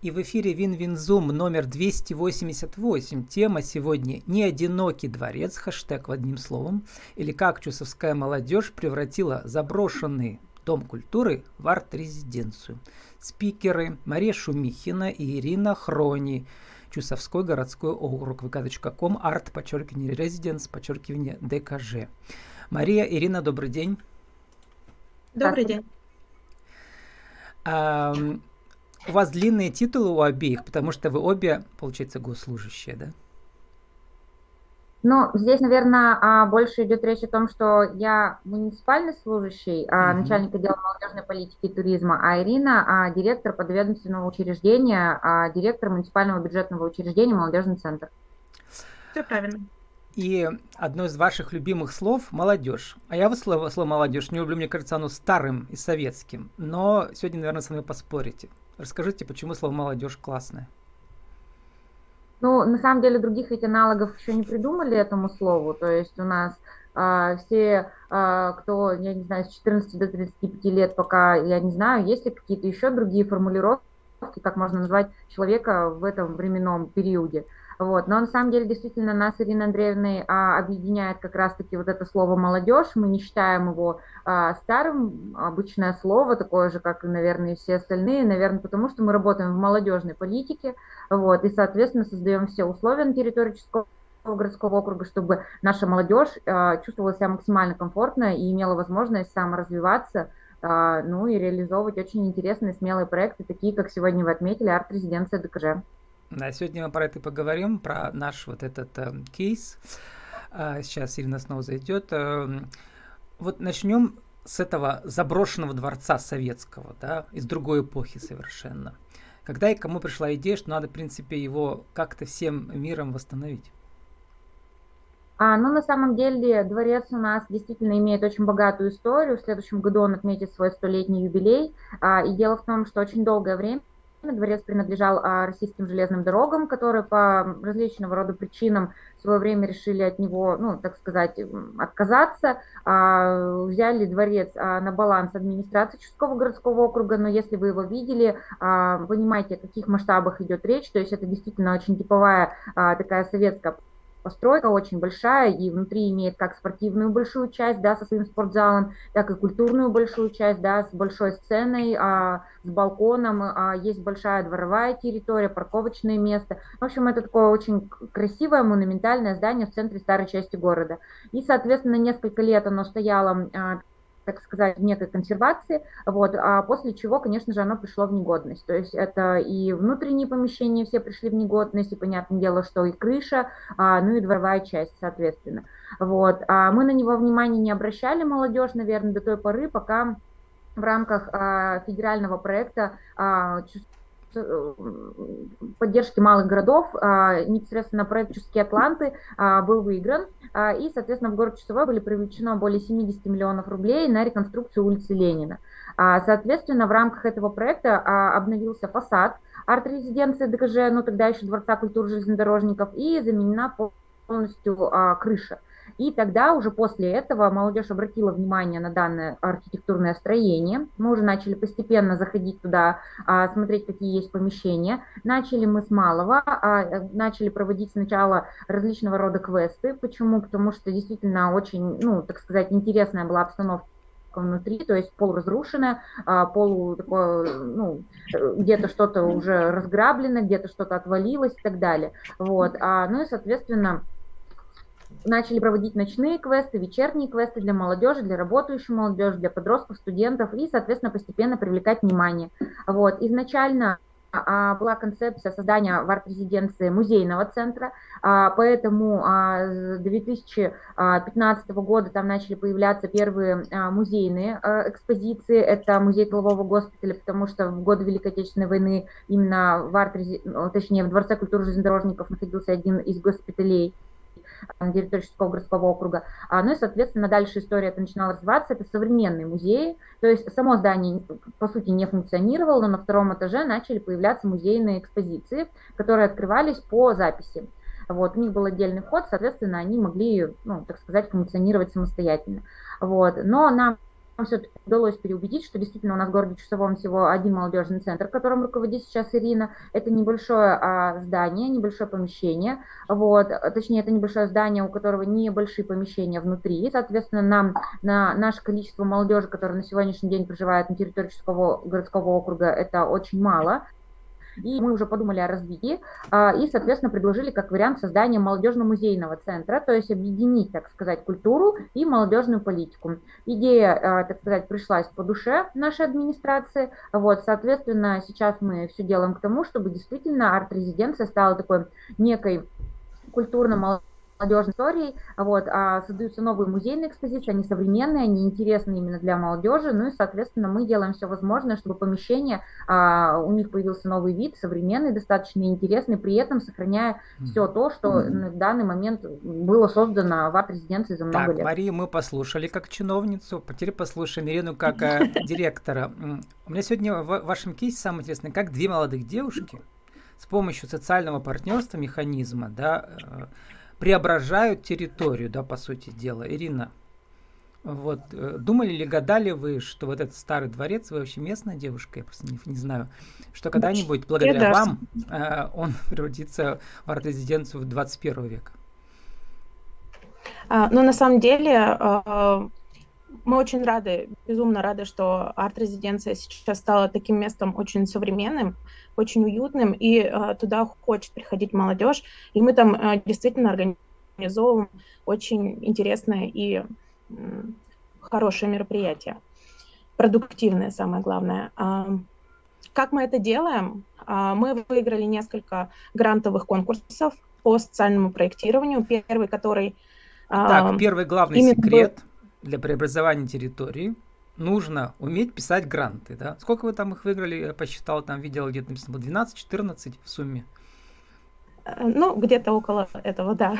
И в эфире Вин-Вин-Зум номер 288. Тема сегодня «Не одинокий дворец», хэштег одним словом, или как чусовская молодежь превратила заброшенный Дом культуры в арт-резиденцию. Спикеры Мария Шумихина и Ирина Хрони, Чусовской городской округ, vk.com, арт, подчеркивание, резиденс, подчеркивание, ДКЖ. Мария, Ирина, добрый день. Добрый день. У вас длинные титулы у обеих, потому что вы обе, получается, госслужащие, да? Ну, здесь, наверное, а, больше идет речь о том, что я муниципальный служащий, mm-hmm. начальник отдела молодежной политики и туризма, а Ирина а, директор подведомственного учреждения, директор муниципального бюджетного учреждения «Молодежный центр». Все правильно. И одно из ваших любимых слов – молодежь. А я вот слово, слово «молодежь» не люблю, мне кажется, оно старым и советским. Но сегодня, наверное, со мной поспорите. Расскажите, почему слово «молодежь» классное? Ну, на самом деле, других ведь аналогов еще не придумали этому слову. То есть у нас а, все, а, кто, я не знаю, с 14 до 35 лет, пока, я не знаю, есть ли какие-то еще другие формулировки, как можно назвать человека в этом временном периоде. Вот. Но на самом деле действительно нас с Ириной Андреевной а, объединяет как раз-таки вот это слово молодежь. Мы не считаем его а, старым, обычное слово, такое же, как и, наверное, все остальные, наверное, потому что мы работаем в молодежной политике, вот, и, соответственно, создаем все условия на территории Ческого городского округа, чтобы наша молодежь а, чувствовала себя максимально комфортно и имела возможность саморазвиваться, а, ну и реализовывать очень интересные, смелые проекты, такие, как сегодня вы отметили, арт-резиденция ДКЖ. Сегодня мы про это поговорим, про наш вот этот э, кейс. А, сейчас Ирина снова зайдет. Э, вот начнем с этого заброшенного дворца советского, да, из другой эпохи совершенно. Когда и кому пришла идея, что надо, в принципе, его как-то всем миром восстановить? А, ну, на самом деле, дворец у нас действительно имеет очень богатую историю. В следующем году он отметит свой столетний юбилей. А, и дело в том, что очень долгое время Дворец принадлежал а, российским железным дорогам, которые по различного рода причинам в свое время решили от него, ну, так сказать, отказаться. А, взяли дворец а, на баланс администрации Чудского городского округа, но если вы его видели, понимаете, о каких масштабах идет речь, то есть это действительно очень типовая такая советская постройка очень большая и внутри имеет как спортивную большую часть, да, со своим спортзалом, так и культурную большую часть, да, с большой сценой, а, с балконом, а, есть большая дворовая территория, парковочное место. В общем, это такое очень красивое монументальное здание в центре старой части города. И, соответственно, несколько лет оно стояло а, так сказать, в некой консервации, вот, а после чего, конечно же, оно пришло в негодность. То есть это и внутренние помещения все пришли в негодность, и понятное дело, что и крыша, а, ну и дворовая часть, соответственно. Вот. А мы на него внимания не обращали, молодежь, наверное, до той поры, пока в рамках а, федерального проекта а, поддержки малых городов а, непосредственно проект «Чувские Атланты» а, был выигран, а, и, соответственно, в город Часовой были привлечено более 70 миллионов рублей на реконструкцию улицы Ленина. Соответственно, в рамках этого проекта обновился фасад арт-резиденции ДКЖ, ну тогда еще Дворца культуры железнодорожников, и заменена полностью крыша. И тогда уже после этого молодежь обратила внимание на данное архитектурное строение. Мы уже начали постепенно заходить туда, а, смотреть, какие есть помещения. Начали мы с малого, а, начали проводить сначала различного рода квесты. Почему? Потому что действительно очень, ну, так сказать, интересная была обстановка внутри, то есть полуразрушенное, а, полу такое, ну, где-то что-то уже разграблено, где-то что-то отвалилось и так далее. Вот. Ну и, соответственно, начали проводить ночные квесты, вечерние квесты для молодежи, для работающей молодежи, для подростков, студентов и, соответственно, постепенно привлекать внимание. Вот. Изначально а, была концепция создания в арт-резиденции музейного центра, а, поэтому а, с 2015 года там начали появляться первые музейные экспозиции. Это музей тылового госпиталя, потому что в годы Великой Отечественной войны именно в арт точнее в Дворце культуры железнодорожников находился один из госпиталей на территории Шестого городского округа. А, ну и, соответственно, дальше история это начинала развиваться. Это современные музеи, то есть само здание, по сути, не функционировало, но на втором этаже начали появляться музейные экспозиции, которые открывались по записи. Вот, у них был отдельный вход, соответственно, они могли, ну, так сказать, функционировать самостоятельно. Вот, но нам все-таки удалось переубедить, что действительно у нас в городе Чусовом всего один молодежный центр, которым руководит сейчас Ирина. Это небольшое а, здание, небольшое помещение, вот, точнее, это небольшое здание, у которого небольшие помещения внутри. Соответственно, нам на наше количество молодежи, которая на сегодняшний день проживает на территории Чусового городского округа, это очень мало и мы уже подумали о развитии, а, и, соответственно, предложили как вариант создания молодежно-музейного центра, то есть объединить, так сказать, культуру и молодежную политику. Идея, а, так сказать, пришлась по душе нашей администрации, вот, соответственно, сейчас мы все делаем к тому, чтобы действительно арт-резиденция стала такой некой культурно молодежной историей, вот, а создаются новые музейные экспозиции, они современные, они интересны именно для молодежи, ну и, соответственно, мы делаем все возможное, чтобы помещение, а, у них появился новый вид, современный, достаточно интересный, при этом сохраняя все то, что mm-hmm. в данный момент было создано в арт-резиденции за много так, лет. Марию мы послушали как чиновницу, теперь послушаем Ирину как э, директора. У меня сегодня в вашем кейсе самое интересное, как две молодых девушки с помощью социального партнерства механизма, да, э, преображают территорию, да, по сути дела. Ирина, вот, э, думали ли, гадали вы, что вот этот старый дворец, вы вообще местная девушка, я просто не, не знаю, что когда-нибудь, благодаря вам, э, он превратится в арт-резиденцию 21 века? А, ну, на самом деле, э, мы очень рады, безумно рады, что арт-резиденция сейчас стала таким местом очень современным, очень уютным, и э, туда хочет приходить молодежь, и мы там э, действительно организовываем очень интересное и э, хорошее мероприятие, продуктивное самое главное. Э, как мы это делаем? Э, мы выиграли несколько грантовых конкурсов по социальному проектированию. Первый, который... Э, так, первый главный секрет для преобразования территории – нужно уметь писать гранты, да? Сколько вы там их выиграли? Я посчитал, там видел где-то написано 12-14 в сумме. Э, ну, где-то около этого, да.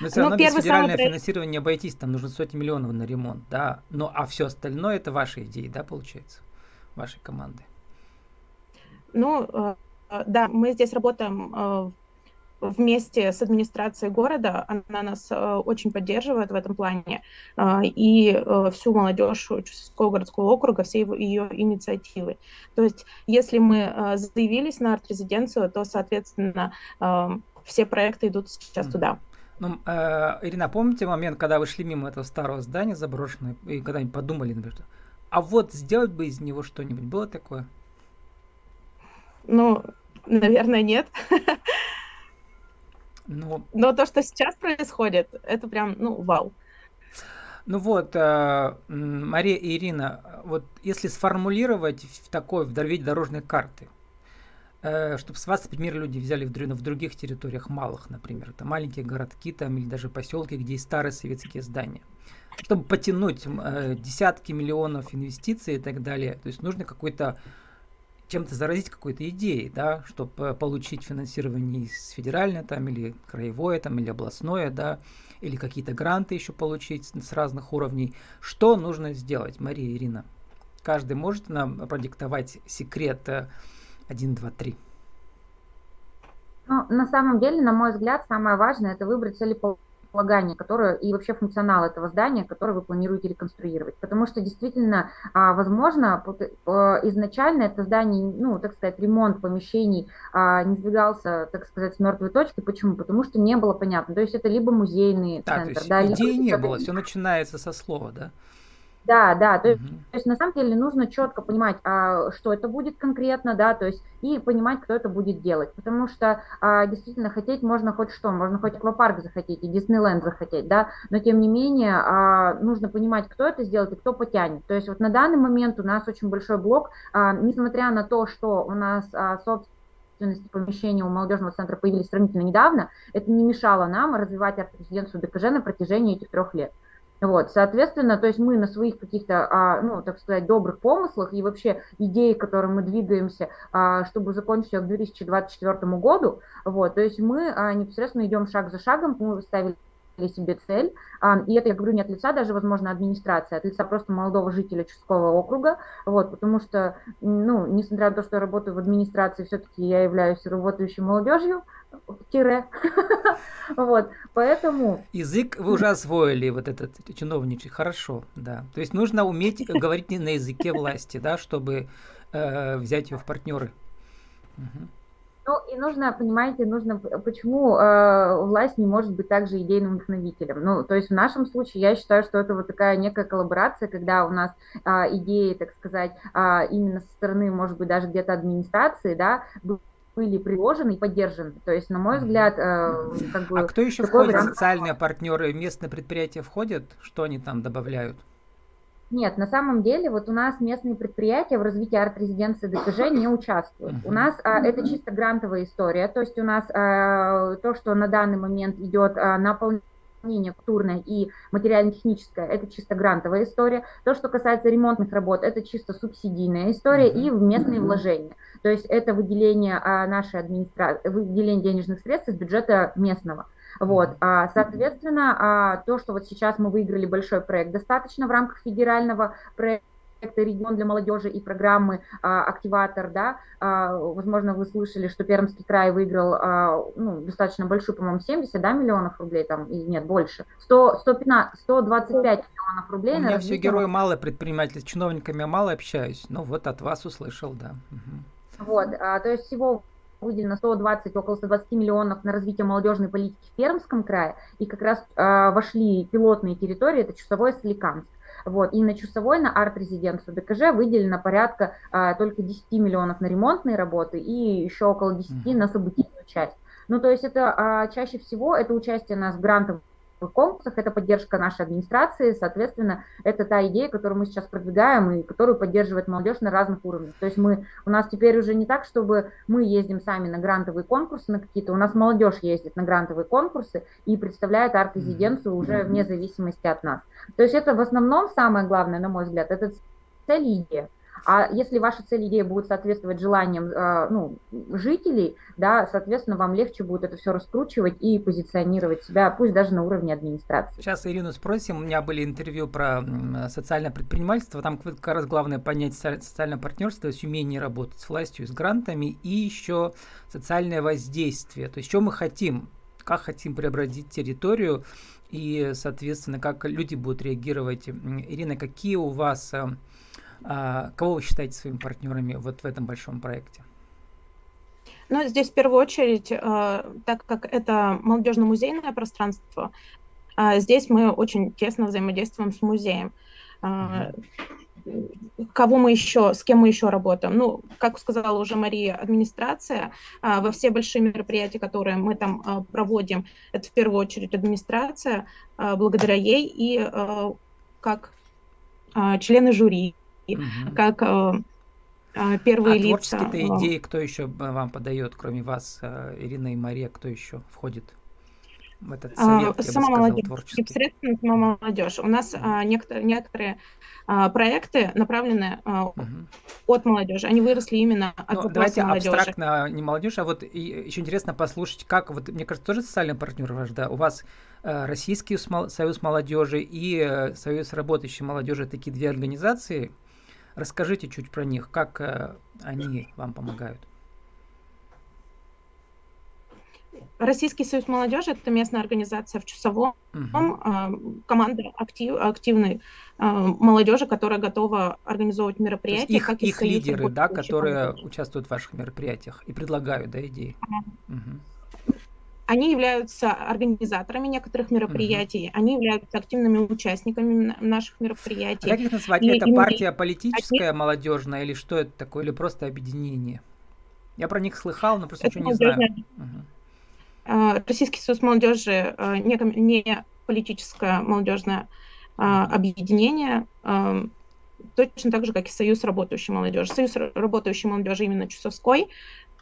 Но все равно без федерального самый... финансирования не обойтись, там нужно сотни миллионов на ремонт, да. Ну, а все остальное это ваши идеи, да, получается, вашей команды? Ну, э, да, мы здесь работаем э, вместе с администрацией города, она нас э, очень поддерживает в этом плане, э, и э, всю молодежь Чувствовского городского округа, все его, ее инициативы. То есть, если мы заявились на арт-резиденцию, то, соответственно, все проекты идут сейчас туда. Ну, э, Ирина, помните момент, когда вы шли мимо этого старого здания заброшенного, и когда-нибудь подумали, например, а вот сделать бы из него что-нибудь, было такое? Ну, наверное, нет. Но... Но то, что сейчас происходит, это прям, ну, вау. Ну вот, э, Мария и Ирина, вот если сформулировать в такой, в виде дорожной карты, э, чтобы с вас, например, люди взяли в, в других территориях малых, например, это маленькие городки там или даже поселки, где есть старые советские здания, чтобы потянуть э, десятки миллионов инвестиций и так далее, то есть нужно какой-то чем-то заразить какой-то идеей, да, чтобы получить финансирование из федеральное там или краевое там или областное, да, или какие-то гранты еще получить с разных уровней. Что нужно сделать, Мария Ирина? Каждый может нам продиктовать секрет 1, 2, 3? Ну, на самом деле, на мой взгляд, самое важное – это выбрать целеположение целеполагание, которое и вообще функционал этого здания, которое вы планируете реконструировать. Потому что действительно, а, возможно, а, изначально это здание, ну, так сказать, ремонт помещений а, не сдвигался, так сказать, с мертвой точки. Почему? Потому что не было понятно. То есть это либо музейный да, центр, да, идеи либо... не было, все начинается со слова, да? Да, да, то, угу. есть, то есть на самом деле нужно четко понимать, а, что это будет конкретно, да, то есть и понимать, кто это будет делать, потому что а, действительно хотеть можно хоть что, можно хоть аквапарк захотеть и Диснейленд захотеть, да, но тем не менее а, нужно понимать, кто это сделает и кто потянет. То есть вот на данный момент у нас очень большой блок, а, несмотря на то, что у нас а, собственно помещения у молодежного центра появились сравнительно недавно, это не мешало нам развивать арт-резиденцию ДКЖ на протяжении этих трех лет. Вот, соответственно, то есть мы на своих каких-то, а, ну, так сказать, добрых помыслах и вообще идеи, которым мы двигаемся, а, чтобы закончить к 2024 году, вот, то есть мы а, непосредственно идем шаг за шагом, мы выставили себе цель, а, и это я говорю не от лица даже, возможно, администрации, от лица просто молодого жителя Чудского округа, вот, потому что, ну, несмотря на то, что я работаю в администрации, все-таки я являюсь работающей молодежью, тире, вот, поэтому... Язык вы уже освоили, вот этот чиновничий, хорошо, да, то есть нужно уметь говорить на языке власти, да, чтобы э, взять ее в партнеры. Угу. Ну и нужно, понимаете, нужно, почему э, власть не может быть также идейным вдохновителем. Ну, то есть в нашем случае я считаю, что это вот такая некая коллаборация, когда у нас э, идеи, так сказать, э, именно со стороны, может быть, даже где-то администрации, да, были приложены и поддержаны. То есть, на мой взгляд, э, как бы... А кто еще входит? Вариант... Социальные партнеры, местные предприятия входят? Что они там добавляют? Нет, на самом деле вот у нас местные предприятия в развитии арт-резиденции ДКЖ не участвуют. У нас а, это чисто грантовая история, то есть у нас а, то, что на данный момент идет а, наполнение культурное и материально-техническое, это чисто грантовая история. То, что касается ремонтных работ, это чисто субсидийная история и местные вложения. То есть это выделение а, нашей администрации, выделение денежных средств из бюджета местного. Вот, а, соответственно, а, то, что вот сейчас мы выиграли большой проект, достаточно в рамках федерального проекта регион для молодежи и программы а, активатор, да, а, возможно, вы слышали, что Пермский край выиграл а, ну, достаточно большую, по-моему, 70 да, миллионов рублей, там, и нет, больше, 100, 115, 125 миллионов рублей. У меня все герои мало предприниматели, с чиновниками мало общаюсь, ну вот от вас услышал, да. Угу. Вот, а, то есть всего выделено 120, около 120 миллионов на развитие молодежной политики в Пермском крае, и как раз э, вошли пилотные территории, это Чусовой и Соликамск. Вот. И на Чусовой, на арт-резиденцию ДКЖ выделено порядка а, только 10 миллионов на ремонтные работы и еще около 10 mm-hmm. на событийную часть. Ну, то есть это а, чаще всего это участие нас в грантовых конкурсах, это поддержка нашей администрации, соответственно, это та идея, которую мы сейчас продвигаем и которую поддерживает молодежь на разных уровнях. То есть мы, у нас теперь уже не так, чтобы мы ездим сами на грантовые конкурсы на какие-то, у нас молодежь ездит на грантовые конкурсы и представляет арт-резиденцию уже вне зависимости от нас. То есть это в основном самое главное, на мой взгляд, это цель и идея. А если ваши цели идеи будут соответствовать желаниям э, ну, жителей, да, соответственно, вам легче будет это все раскручивать и позиционировать себя, пусть даже на уровне администрации. Сейчас Ирину спросим. У меня были интервью про социальное предпринимательство. Там как раз главное понять социальное партнерство, есть умение работать с властью, с грантами и еще социальное воздействие. То есть, что мы хотим, как хотим преобразить территорию и, соответственно, как люди будут реагировать. Ирина, какие у вас э, а, кого вы считаете своими партнерами вот в этом большом проекте? Ну, здесь в первую очередь, э, так как это молодежно-музейное пространство, э, здесь мы очень тесно взаимодействуем с музеем. Э, кого мы еще, с кем мы еще работаем? Ну, как сказала уже Мария, администрация. Во все большие мероприятия, которые мы там проводим, это в первую очередь администрация, благодаря ей и как члены жюри, угу. как э, э, первые а лица. творческие идеи кто еще вам подает, кроме вас, э, Ирина и Мария, кто еще входит? в этот а, совет, а, сама сказал, молодежь, непосредственно сама молодежь. У нас а, некоторые, некоторые а, проекты направлены а, угу. от молодежи. Они выросли именно от ну, Давайте молодежи. абстрактно не молодежь, а вот и, еще интересно послушать, как вот мне кажется тоже социальный партнер ваш, да? У вас э, Российский союз молодежи и э, Союз работающей молодежи такие две организации, Расскажите чуть про них, как э, они вам помогают. Российский союз молодежи это местная организация в Чусовом, угу. команда актив, активной э, молодежи, которая готова организовывать мероприятия. их, их лидеры, да, которые участвуют в ваших мероприятиях и предлагают да, идеи. Ага. Угу. Они являются организаторами некоторых мероприятий, угу. они являются активными участниками наших мероприятий. А как их назвать? И это партия политическая, они... молодежная, или что это такое, или просто объединение? Я про них слыхал, но просто это ничего не знаю. Угу. Российский союз молодежи а, не, не политическое молодежное а, объединение, точно так же, как и Союз работающей молодежи. Союз работающей молодежи именно Чусовской,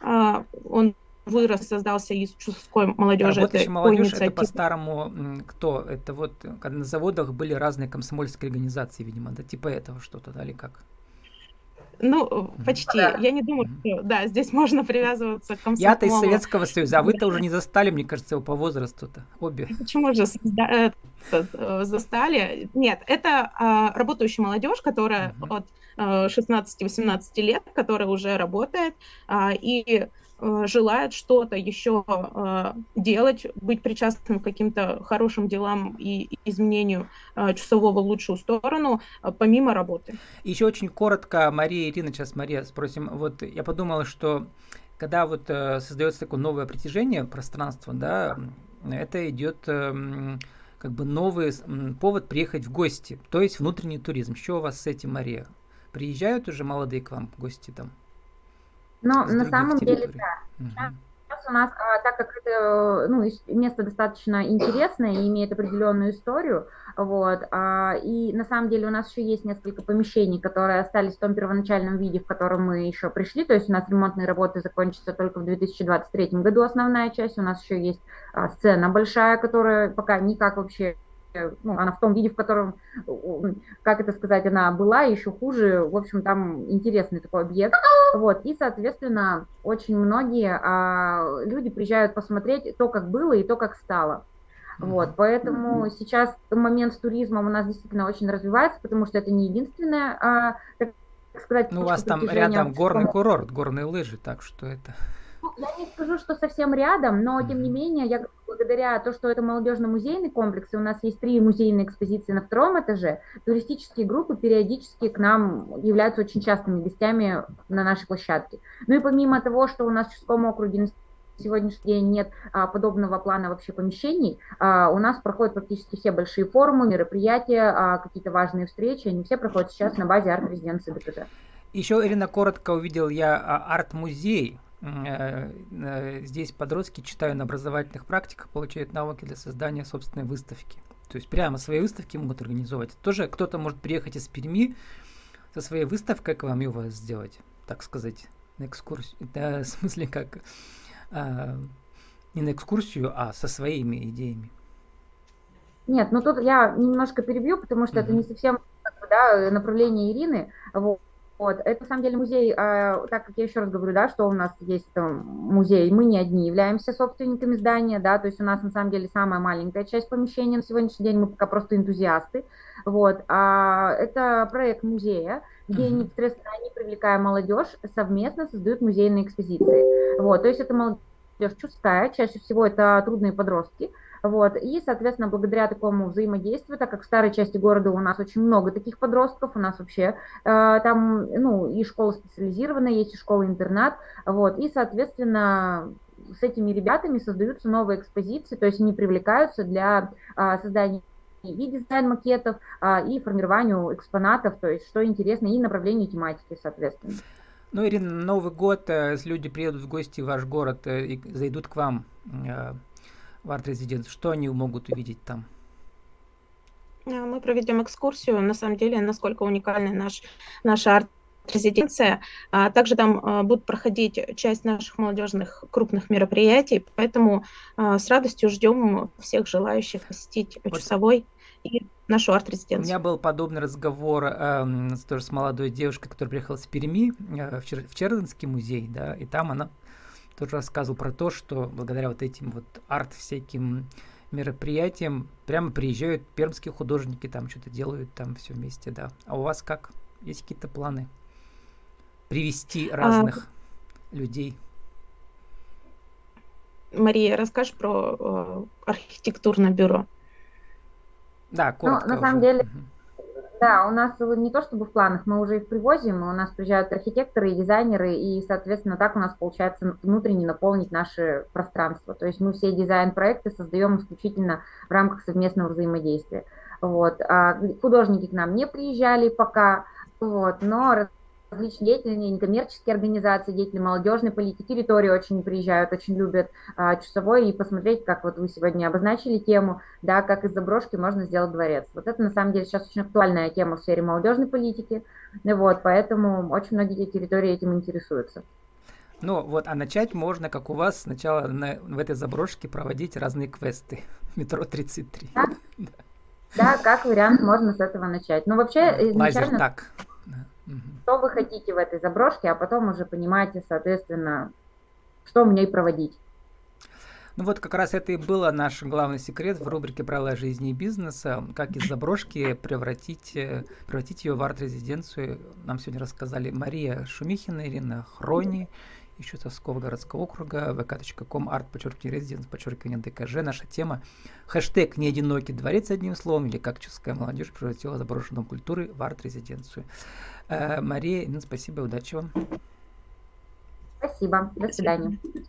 он вырос, создался из чувской молодежи. Работающая молодежь это по-старому кто? Это вот когда на заводах были разные комсомольские организации, видимо, да, типа этого что-то, да, или как? Ну, почти. Да. Я не думаю, что да, здесь можно привязываться к комсомолу. Я-то из Советского Союза, а вы-то уже не застали, мне кажется, его по возрасту-то, обе. Почему же э, застали? Нет, это а, работающая молодежь, которая угу. от 16-18 э, лет, которая уже работает, а, и Э, желает что-то еще э, делать, быть причастным к каким-то хорошим делам и изменению э, часового в лучшую сторону, помимо работы. Еще очень коротко, Мария Ирина, сейчас Мария спросим. Вот я подумала, что когда вот создается такое новое притяжение пространства, да, это идет как бы новый повод приехать в гости, то есть внутренний туризм. Что у вас с этим, Мария? Приезжают уже молодые к вам гости там? Но на самом территорий. деле, да. Угу. Сейчас у нас, а, так как это ну, место достаточно интересное и имеет определенную историю, вот, а, и на самом деле у нас еще есть несколько помещений, которые остались в том первоначальном виде, в котором мы еще пришли, то есть у нас ремонтные работы закончатся только в 2023 году основная часть, у нас еще есть а, сцена большая, которая пока никак вообще ну, она в том виде, в котором, как это сказать, она была, еще хуже. В общем, там интересный такой объект. Вот, и, соответственно, очень многие а, люди приезжают посмотреть то, как было, и то, как стало. Вот, поэтому сейчас момент с туризмом у нас действительно очень развивается, потому что это не единственное, а, так сказать, ну, у вас там рядом горный курорт, горные лыжи, так что это... Я не скажу, что совсем рядом, но тем не менее, я благодаря то, что это молодежно-музейный комплекс, и у нас есть три музейные экспозиции на втором этаже, туристические группы периодически к нам являются очень частыми гостями на нашей площадке. Ну и помимо того, что у нас в Ческом округе на сегодняшний день нет а, подобного плана вообще помещений. А, у нас проходят практически все большие форумы, мероприятия, а, какие-то важные встречи. Они все проходят сейчас на базе арт-резиденции ДКТ. Еще, Ирина, коротко увидел я а, арт-музей здесь подростки читают на образовательных практиках, получают навыки для создания собственной выставки. То есть прямо свои выставки могут организовать. Тоже кто-то может приехать из Перми со своей выставкой к вам и у вас сделать, так сказать, на экскурсию. Да, в смысле, как а, не на экскурсию, а со своими идеями. Нет, ну тут я немножко перебью, потому что mm-hmm. это не совсем да, направление Ирины. Вот. Вот. Это на самом деле музей, э, так как я еще раз говорю, да, что у нас есть там, музей, мы не одни являемся собственниками здания, да, то есть у нас на самом деле самая маленькая часть помещения на сегодняшний день, мы пока просто энтузиасты. Вот. А, это проект музея, где непосредственно они, привлекая молодежь, совместно создают музейные экспозиции. Вот. То есть это молодежь чувствая, чаще всего это трудные подростки, вот. И, соответственно, благодаря такому взаимодействию, так как в старой части города у нас очень много таких подростков, у нас вообще э, там, ну, и школа специализированная, есть и школа-интернат, вот, и, соответственно, с этими ребятами создаются новые экспозиции, то есть они привлекаются для э, создания и дизайн-макетов, а, и формированию экспонатов, то есть что интересно, и направлению тематики, соответственно. Ну, Ирина, Новый год, э, люди приедут в гости в ваш город э, и зайдут к вам в арт-резиденцию? Что они могут увидеть там? А, мы проведем экскурсию, на самом деле, насколько уникальна наш, наша арт резиденция. А также там а, будут проходить часть наших молодежных крупных мероприятий, поэтому а, с радостью ждем всех желающих посетить вот. часовой и нашу арт-резиденцию. У меня был подобный разговор э, тоже с молодой девушкой, которая приехала с Перми э, в, Чер- в Чердынский музей, да, и там она тоже рассказывал про то, что благодаря вот этим вот арт всяким мероприятиям прямо приезжают пермские художники, там что-то делают, там все вместе, да. А у вас как? Есть какие-то планы? Привести а, разных а... людей? Мария, расскажешь про э, архитектурное бюро? Да, коротко. Ну, на самом деле, да, у нас не то чтобы в планах, мы уже их привозим, у нас приезжают архитекторы и дизайнеры, и, соответственно, так у нас получается внутренне наполнить наше пространство. То есть мы все дизайн-проекты создаем исключительно в рамках совместного взаимодействия. Вот. А художники к нам не приезжали пока, вот, но различные деятельные некоммерческие организации, деятели молодежной политики, территории очень приезжают, очень любят а, часовой и посмотреть, как вот вы сегодня обозначили тему, да, как из заброшки можно сделать дворец. Вот это на самом деле сейчас очень актуальная тема в сфере молодежной политики, вот, поэтому очень многие территории этим интересуются. Ну вот, а начать можно, как у вас, сначала на, в этой заброшке проводить разные квесты. Метро 33. Да? да, как вариант можно с этого начать. Но вообще изначально... Лазер так. Угу. что вы хотите в этой заброшке, а потом уже понимаете, соответственно, что мне проводить. Ну вот как раз это и был наш главный секрет в рубрике «Правила жизни и бизнеса», как из заброшки превратить, э, превратить ее в арт-резиденцию. Нам сегодня рассказали Мария Шумихина, Ирина Хрони, еще Совского городского округа, vk.com, арт, подчеркивание, резиденс, подчеркивание, ДКЖ. Наша тема хэштег «Не одинокий дворец» одним словом, или как чешская молодежь превратила заброшенный дом культуры в арт-резиденцию. Э, Мария, Ирина, спасибо, удачи вам. Спасибо, до свидания.